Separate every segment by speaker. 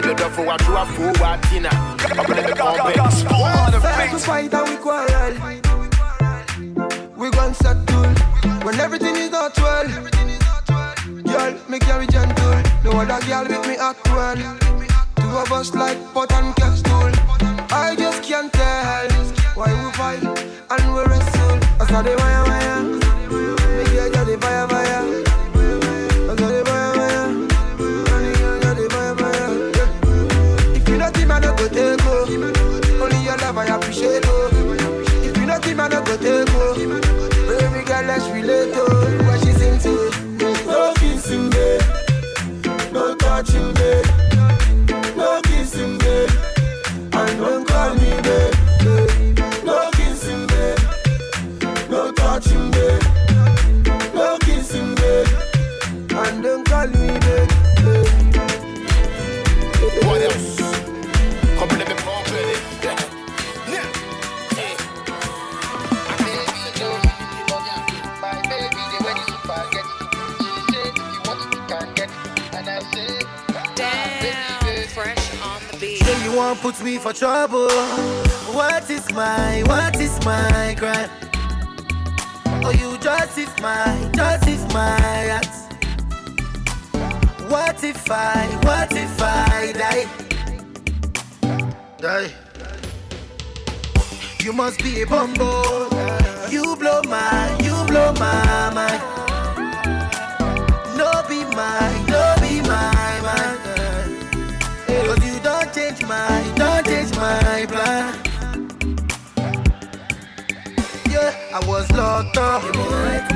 Speaker 1: Money done for what you are for what dinner. The
Speaker 2: fight and we quarrel. We gon' settle when everything is not well. Girl, me carry gentle. No other girl with me act well. Two of us like pot and castle. I just can't tell why we fight and we wrestle. I saw the wire wire.
Speaker 3: For trouble. What is my, what is my crime? Oh, you justify, my, justify my. What if I, what if I die? Die. You must be a bumbo. You blow my, you blow my mind. I was locked up.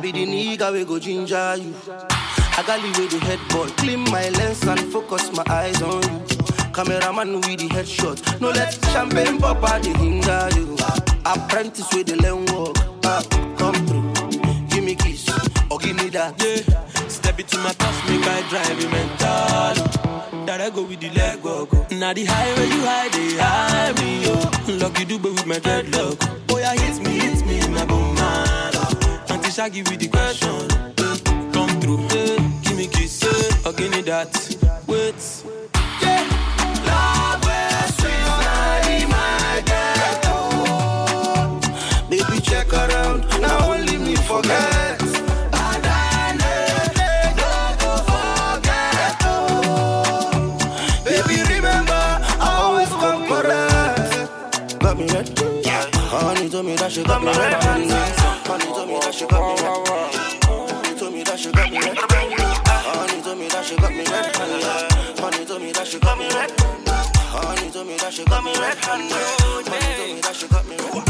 Speaker 3: I
Speaker 2: be the nigga we go ginger you. I got the way the headboard, clean my lens and focus my eyes on you. Cameraman with the headshot, no let champagne pop out the hinder you. Apprentice with the learn walk, ah, come through. Give me kiss or give me that.
Speaker 4: Yeah. Step into my past, make I drive you mental. That I go with the leg walk. Now the highway you hide, they hide me, yo. Lucky do with my dreadlock. Boy, I hit me, hit me, my mad. Auntie give you the question. Come through, give me kiss, or give me that. Wait. Yeah. Love where sweet, my.
Speaker 2: Baby, check around, now only me forget. Baby, remember, I always come correct. Got me red. Honey told me that she got me. Honey she got me red. Honey told me that she got me red. Honey told me that she got me red. Honey told me that she got me red. Honey told me that she got me red. Honey told me that she got me red.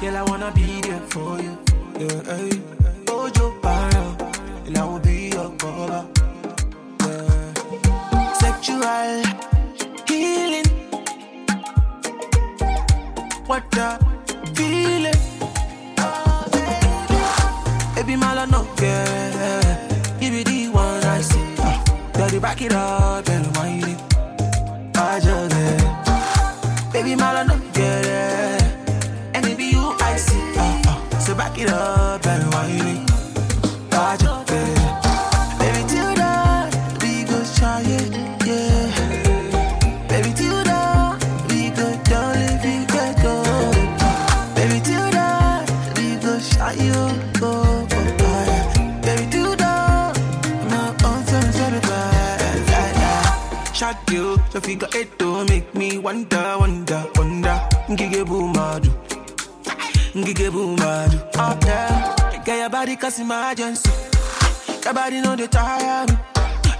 Speaker 5: Girl, I wanna be there for you. Yeah, hey. Ojo para, and I will be your brother. Yeah. Sexual healing. What the feeling? My no care. Give me the one I see. Daddy, back it up and wind it. I just get. Baby, my love, no care. And it be you I see. So back it up and wind it. Boom bad. Oh yeah. Get your body cause emergency. Your body know they tire me.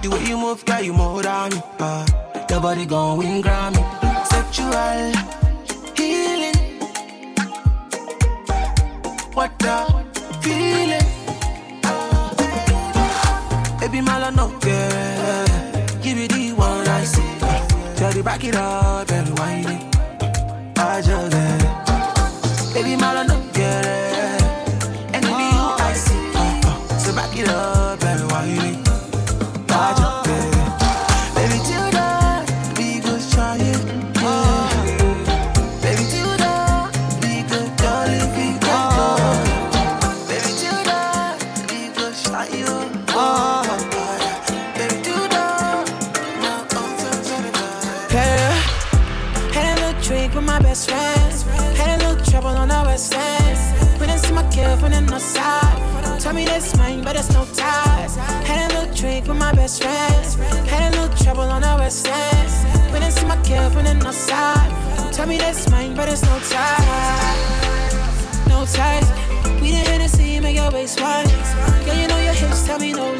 Speaker 5: The way you move, girl, you more than me. Uh, your body gon' win Grammy. Sexual healing. What the feeling? Baby, my no girl. Give me the one I see. Tell you back it up and wind it. I just Baby, my no
Speaker 6: Tell me that's mine, but it's no ties. No ties. We the Hennessy, make your waist wide. Girl, you know your hips, tell me no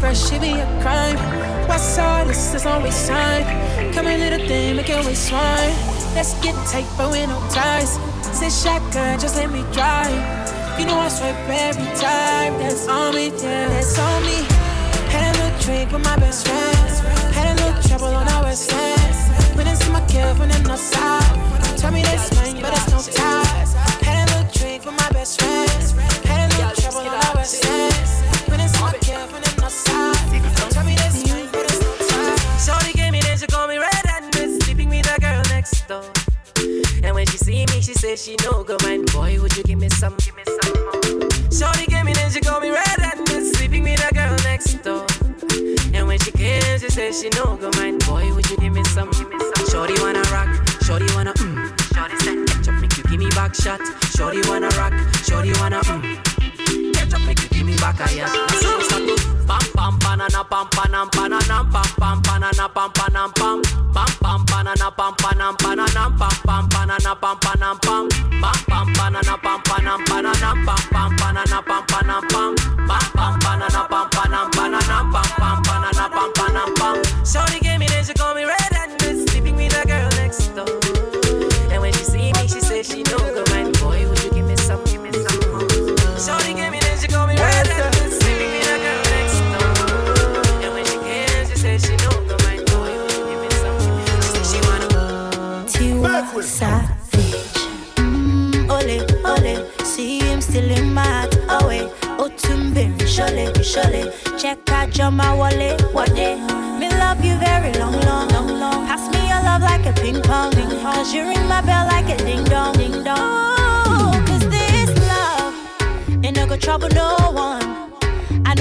Speaker 6: fresh, it be a crime. What's all this? There's always time. Come a little thing, make your waist swine. Let's get tight, but with no ties. Say shotgun, just let me drive. You know I swipe every time. That's on me, yeah, that's on me. Had a little drink with my best friends. Had a little trouble on our west end. Went and see my kid from the north side. Tell me that's mine, but it's no ties. Had a little drink with my best friends. Had a little trouble on our west end. Me,
Speaker 7: she no go mind. Boy, would you give me some? Give me some more. Shorty gave me then she call me red and miss sleeping with the girl next door. And when she came, she said she no go mind. Boy, would you give me some? Give me some. Shorty wanna rock, shorty wanna mm. Shorty said ketchup make you give me back shot. Shorty wanna rock, shorty wanna mm. Ketchup make you give me back a yacht. So we start to pam pam banana pam panam pananam pam pam banana pam panam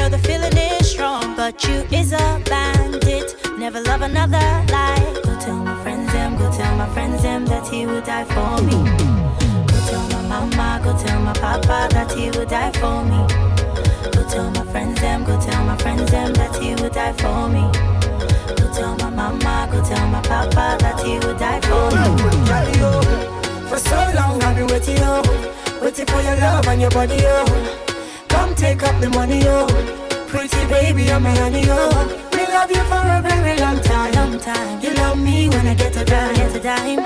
Speaker 8: the feeling is strong, but you is a bandit. Never love another like. Go tell my friends them, go tell my friends them that he would die for me. Go tell my mama, go tell my papa that he would die for me. Go tell my friends them, go tell my friends them that he would die for me. Go tell my mama, go tell my papa that he would die for me.
Speaker 2: For so long I've been waiting, yo. Waiting for your love and your body, yo. Come take up the money, yo. Pretty baby, I'm a honey, yo. We love you for a very long time.
Speaker 8: Long time.
Speaker 2: You love me when I get a dime.
Speaker 8: Get a dime.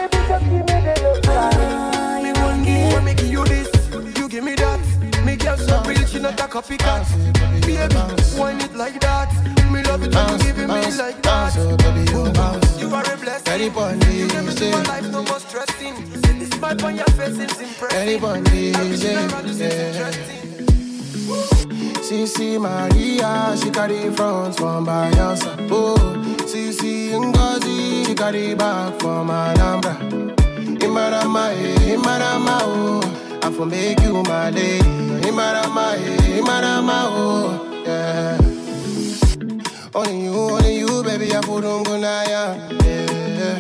Speaker 2: Ah, you want give. When me give you this, you give me that. Me girl so real, she not a copycat. Baby, wine it like that. Me love it when you give it me like that. You are a blessing.
Speaker 9: Anybody, say.
Speaker 2: My life no more stressing. See the smile on your face seems impressive.
Speaker 9: Anybody,
Speaker 2: Everything
Speaker 9: yeah,
Speaker 2: around you seems
Speaker 9: yeah. Sisi Maria, she carry front from Bayelsa. Oh, Sisi Ngozi, she carry back from Anambra. Imarama, eh, Imarama, oh, I for make you my lady. Imarama, eh, Imarama, oh, yeah. Only you, only you, baby, I put on gunaya, yeah.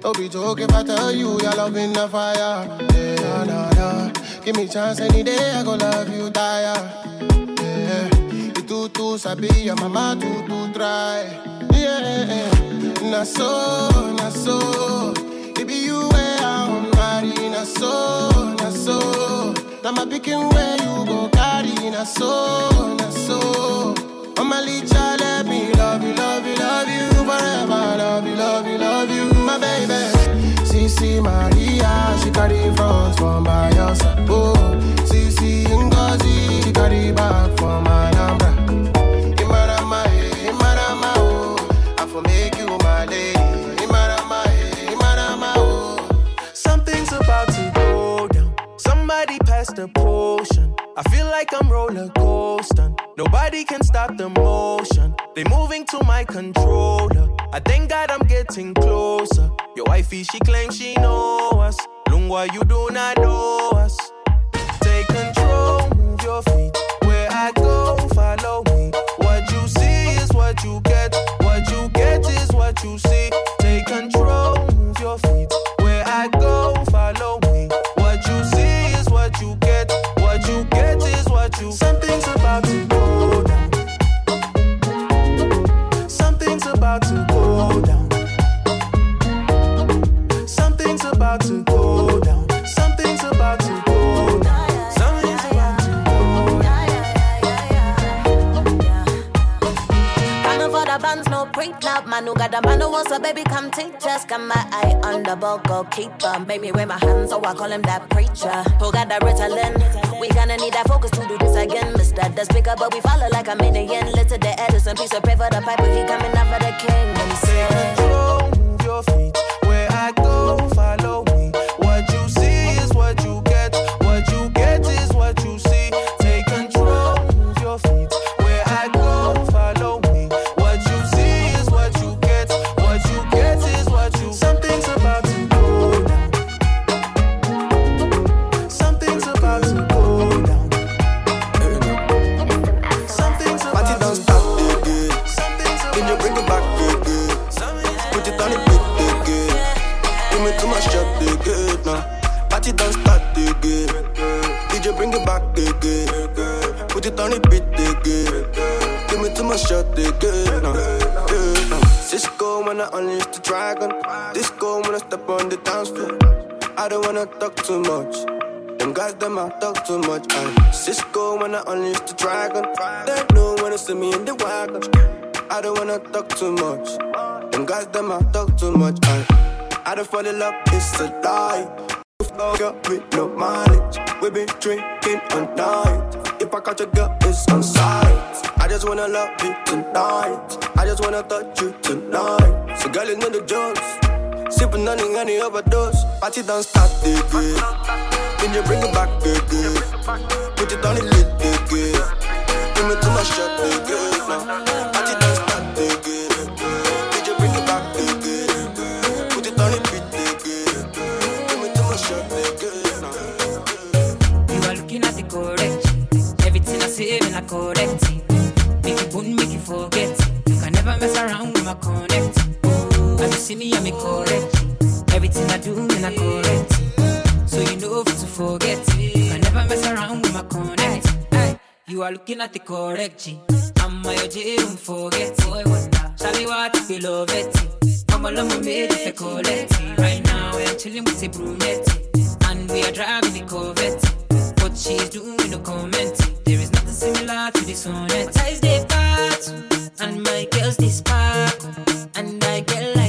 Speaker 9: Don't be joke if I tell you your love in the fire, yeah, nah, nah. Give me chance any day, I go love you, tire. Too sabi, your mama too too try. Yeah, na so, na so. Be you where I'm marry, na so, na so. Now my picking where you go carry, na so, na so. Mama Licha, let me love you, love you, love you forever. Love you, love you, love you, my baby. Sisi Maria, she carry front from Bayelsa. Oh, Sisi Ngozi, she carry back from
Speaker 10: like I'm roller coasting. Nobody can stop the motion. They moving to my controller. I thank God I'm getting closer. Your wifey, she claims she know us. Lungwa, you do not know us. Take control, move your feet. Where I go, follow me. What you see is what you get. What you get is what you see. About to
Speaker 11: just Got my eye on the ball, goalkeeper Make me wear my hands, so I call him that preacher Who got that Ritalin? We gonna need that focus to do this again Mr. The speaker, but we follow like a Indian Little the Edison, piece of paper, the piper He coming up for the king And he
Speaker 10: Take control, move your feet.
Speaker 12: Shot now. Cisco when I unleash the dragon. Disco when I step on the dance floor. I don't wanna talk too much. Them guys, them I talk too much. I Cisco when I unleash the dragon. They know when they see me in the wagon. I don't wanna talk too much. Them guys, them I talk too much. I, I don't fall in love, it's a lie. Girl with no mileage. We been drinking all night. If I catch a girl, it's on sight. I just wanna love you tonight. I just wanna touch you tonight. So girl, you know the jokes. Sipping on the any overdose. Party don't start again. Then you bring it back again. Put it on the lid again. Give me too much shot again. Now, me,
Speaker 13: correct. Everything I do, when I correct. So you know to forget. You can never mess around with my connect. You are looking at the correct G. I'm my OJ, don't forget. Boy, wonder. Shall we want to be love it? I'm a love made if I collect. Right now, we're chilling with a brunette. And we are driving the Corvette. What she's doing, no comment. There is nothing similar to this sonnet. Ties they part, and my girls they sparkle. And I get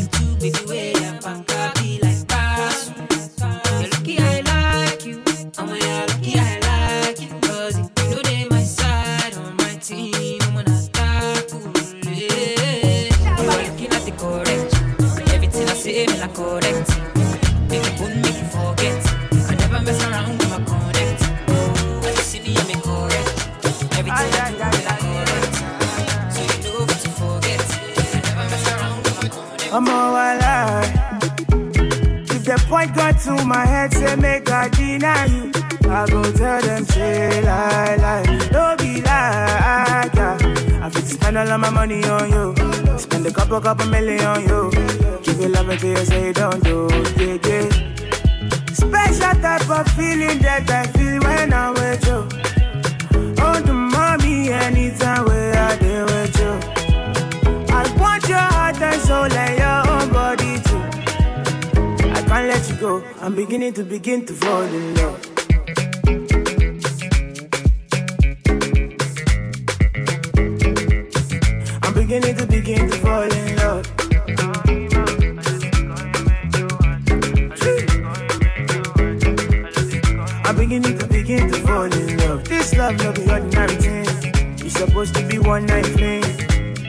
Speaker 14: Spend a couple, couple million on you. Give you love until you say don't do, yeah, yeah. Special type of feeling that I feel when I'm with you. Oh, the mommy, anytime where I deal with you. I want your heart and soul and your own body too. I can't let you go. I'm beginning to begin to fall in love. Beginning to begin to fall in love. I'm beginning to begin to fall in love. This love no be ordinary thing. It's supposed to be one night fling.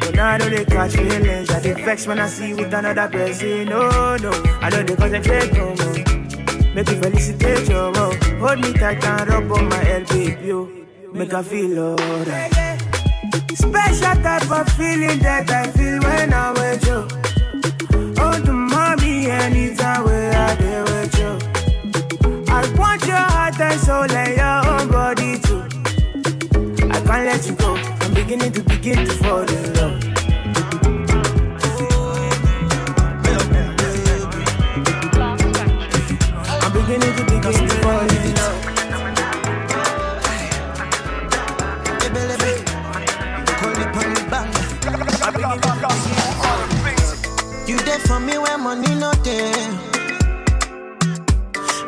Speaker 14: But now I know they catch feelings. I dey vex when I see you with another person. No, no, I know they concentrate no more. Make you felicitate your love. Hold me tight and rub on my head, baby. Make I feel alright. Special type of feeling that I feel when I'm with you. Oh, the mommy, anytime where I be with you. I want your heart and soul and your own body too. I can't let you go. I'm beginning to begin to fall in love. I'm beginning to begin to fall in love.
Speaker 15: For me when money not there.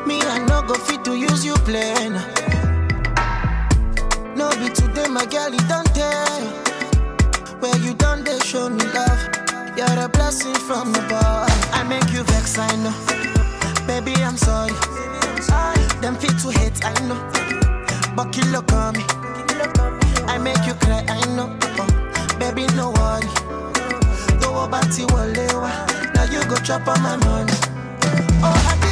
Speaker 15: Me, I no go fit to use you play. nah. No be today, my girl, it don't tell. Where you done, they show me love. You're a blessing from above. I make you vex, I know. Baby, I'm sorry. Them fit to hate, I know. But you look on me. I make you cry, I know. Baby, no worry. Back to Walewa. Now you go chop on my money. Oh,
Speaker 2: Hadiza,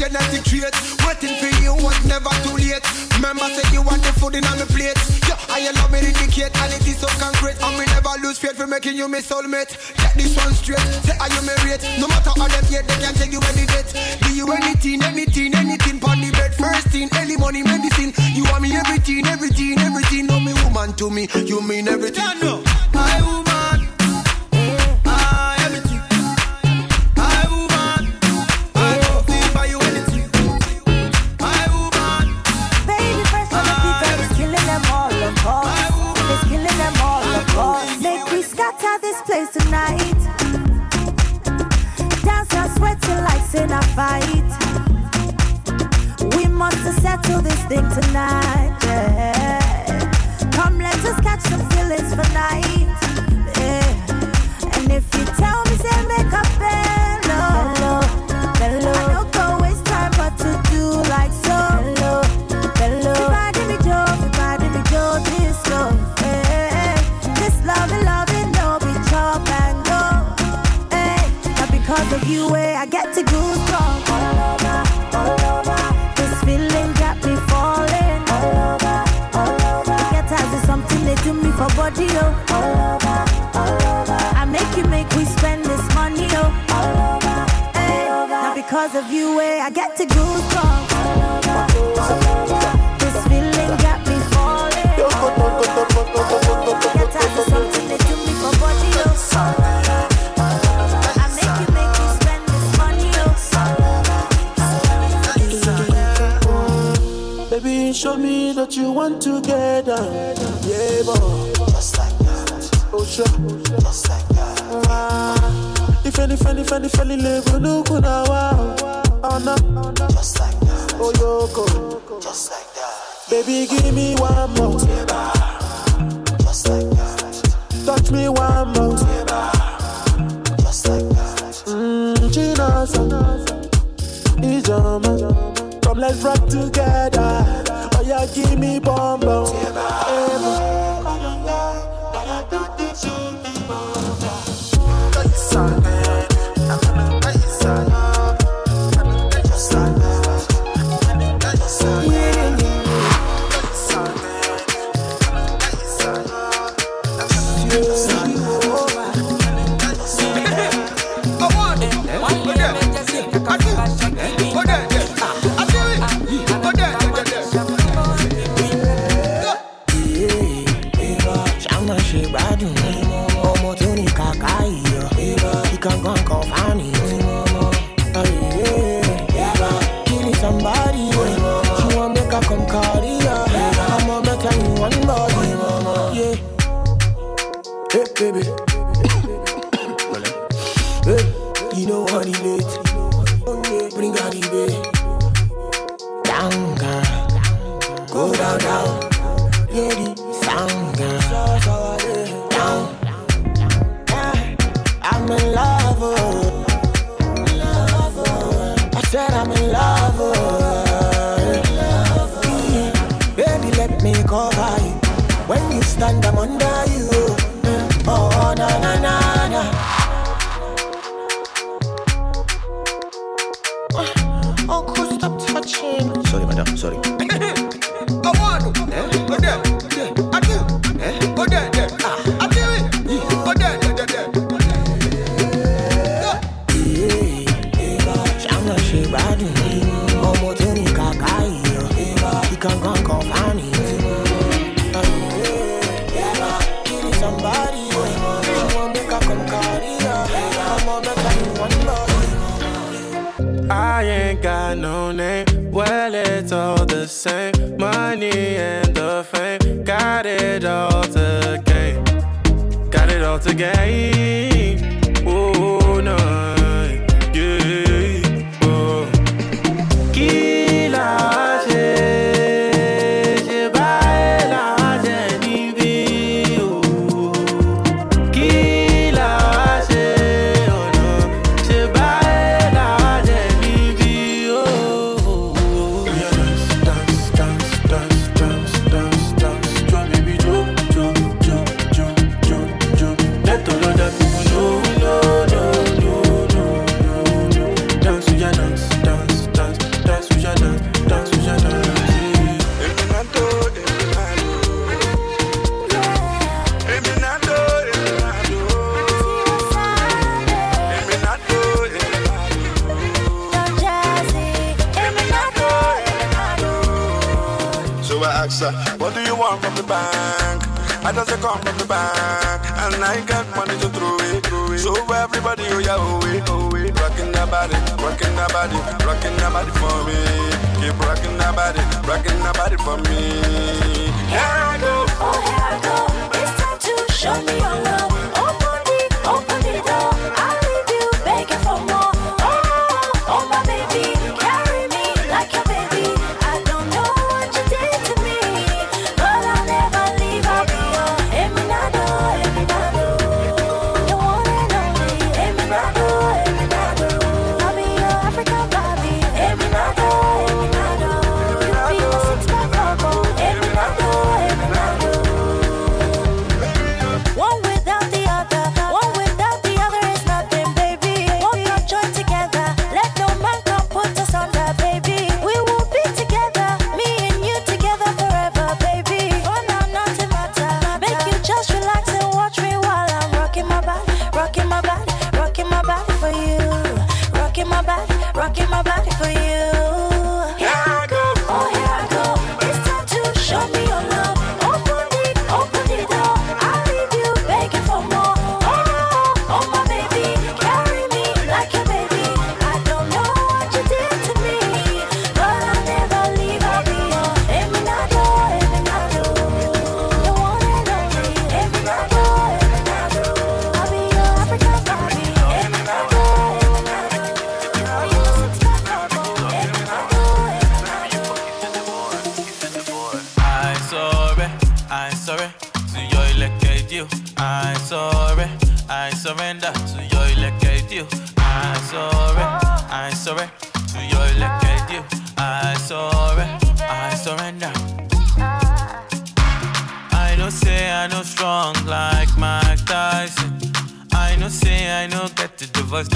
Speaker 2: genetic trait. Waiting for you was never too late. Remember, say you want the food in on my plate. Yeah, you love me indicate, and it is so concrete. And me never lose faith for making you my soulmate. Get this one straight. Say, are you married? No matter how them yet, they can take you any date. Do you anything, anything, anything? Pon the bed, first thing, early money, medicine. You want me everything, everything, everything. No, me woman to me, you mean everything.
Speaker 16: My woman,
Speaker 8: settle this thing tonight. Yeah. Come, let us catch some feelings for night.
Speaker 3: band together. Yeah, boy. Just like that. Oh, sure. Just like that. Ah. If any, funny, funny, funny, live, look, now. Oh, no. Just like that. Oh, yoko. Just like that. Baby, give me one more. Just like that. Touch me one more. Just like that. Mmm, Chinosa. Ijoma. Come, let's rock together give me bomb bomb. No,
Speaker 8: sorry.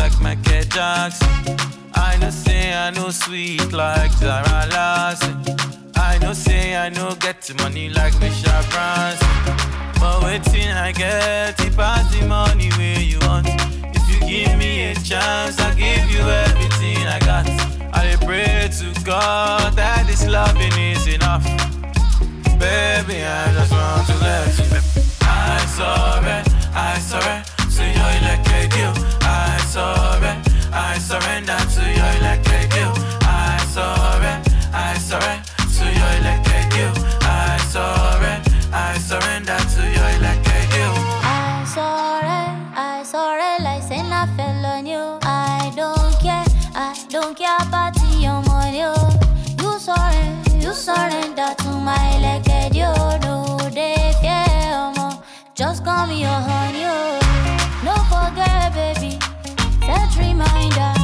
Speaker 8: like
Speaker 4: Michael Jackson. I know say I know sweet like Zara Larsson. I know say I know get money like Michelle Branson. But waiting I get it pass the money where you want. If you give me a chance, I'll give you everything I got. I pray to God that this loving is enough. Baby, I just want to let you. I saw red, I saw red, so you're like a deal surrender. I surrender to your electric you. I surrender. I surrender to your electric you. I surrender. I surrender to your electric you.
Speaker 8: I surrender. I surrender I say I fell on you. I don't care. I don't care about your money. You surrender. You surrender to my electric you. No, they care. Oh, Just call me your honey. Oh. No
Speaker 17: find out.